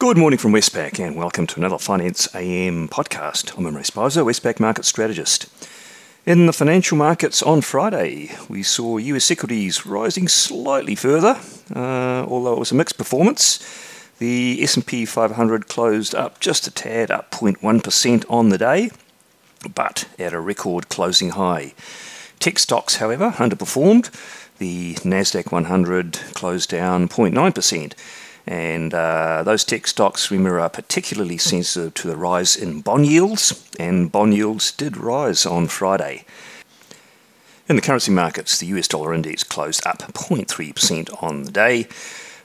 Good morning from Westpac and welcome to another Finance AM podcast. I'm Imre Speizer, Westpac market strategist. In the financial markets on Friday, we saw US equities rising slightly further, uh, although it was a mixed performance. The S&P 500 closed up just a tad, up 0.1% on the day, but at a record closing high. Tech stocks, however, underperformed. The Nasdaq 100 closed down 0.9%. And uh, those tech stocks, remember, are particularly sensitive to the rise in bond yields, and bond yields did rise on Friday. In the currency markets, the US dollar index closed up 0.3% on the day.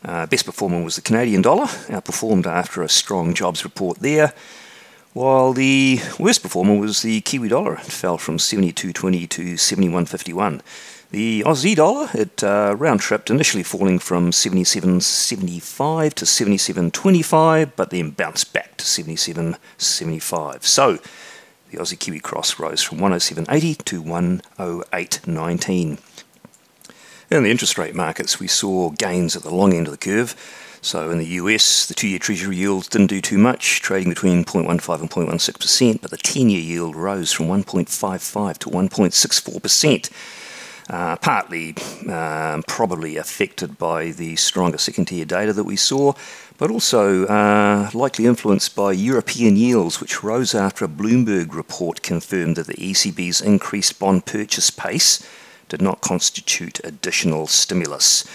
Uh, best performer was the Canadian dollar, outperformed after a strong jobs report there, while the worst performer was the Kiwi dollar. It fell from 72.20 to 71.51. The Aussie dollar, it uh, round tripped, initially falling from 77.75 to 77.25, but then bounced back to 77.75. So the Aussie Kiwi cross rose from 107.80 to 108.19. In the interest rate markets, we saw gains at the long end of the curve. So in the US, the two year Treasury yields didn't do too much, trading between 0.15 and 0.16%, but the 10 year yield rose from 1.55 to 1.64% uh, partly um, probably affected by the stronger second tier data that we saw, but also uh, likely influenced by European yields, which rose after a Bloomberg report confirmed that the ECB's increased bond purchase pace did not constitute additional stimulus.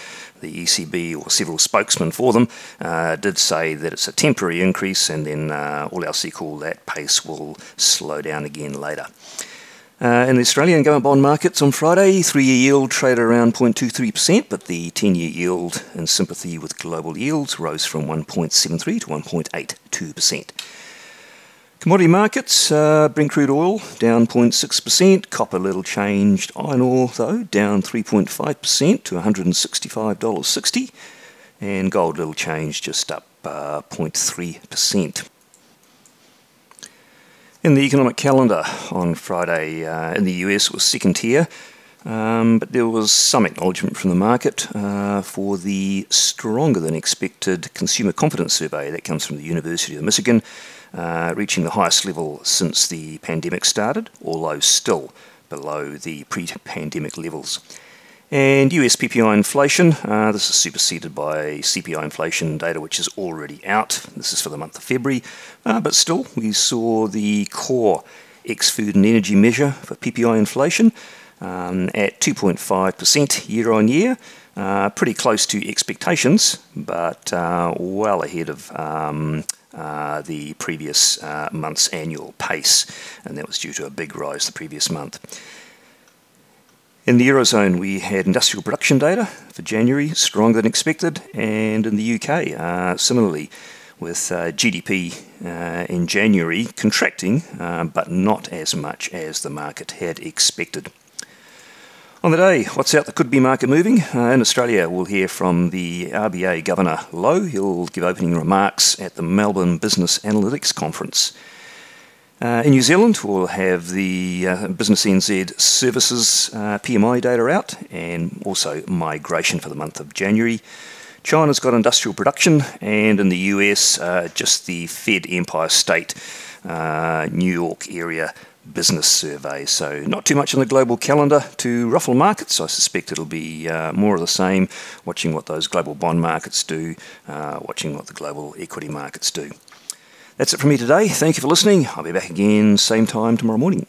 The ECB, or several spokesmen for them, uh, did say that it's a temporary increase, and then uh, all else equal, that pace will slow down again later. Uh, in the Australian government bond markets on Friday, three year yield traded around 0.23%, but the 10 year yield, in sympathy with global yields, rose from 1.73 to 1.82%. Commodity markets, uh, Brent crude oil down 0.6%, copper little changed, iron ore though down 3.5% to $165.60, and gold little changed just up uh, 0.3%. In the economic calendar on Friday uh, in the US was second tier, um, but there was some acknowledgement from the market uh, for the stronger than expected consumer confidence survey that comes from the University of Michigan, uh, reaching the highest level since the pandemic started, although still below the pre pandemic levels. And US PPI inflation, uh, this is superseded by CPI inflation data, which is already out. This is for the month of February. Uh, but still, we saw the core ex food and energy measure for PPI inflation um, at 2.5% year on year. Uh, pretty close to expectations, but uh, well ahead of um, uh, the previous uh, month's annual pace, and that was due to a big rise the previous month. In the Eurozone, we had industrial production data for January, stronger than expected, and in the UK, uh, similarly, with uh, GDP uh, in January contracting, uh, but not as much as the market had expected. On the day, what's out that could be market moving? Uh, in Australia, we'll hear from the RBA Governor Lowe. He'll give opening remarks at the Melbourne Business Analytics Conference. Uh, in New Zealand, we'll have the uh, Business NZ Services uh, PMI data out and also migration for the month of January. China's got industrial production, and in the US, uh, just the Fed Empire State uh, New York area business survey. So, not too much on the global calendar to ruffle markets. I suspect it'll be uh, more of the same, watching what those global bond markets do, watching what the global equity markets do. That's it from me today. Thank you for listening. I'll be back again same time tomorrow morning.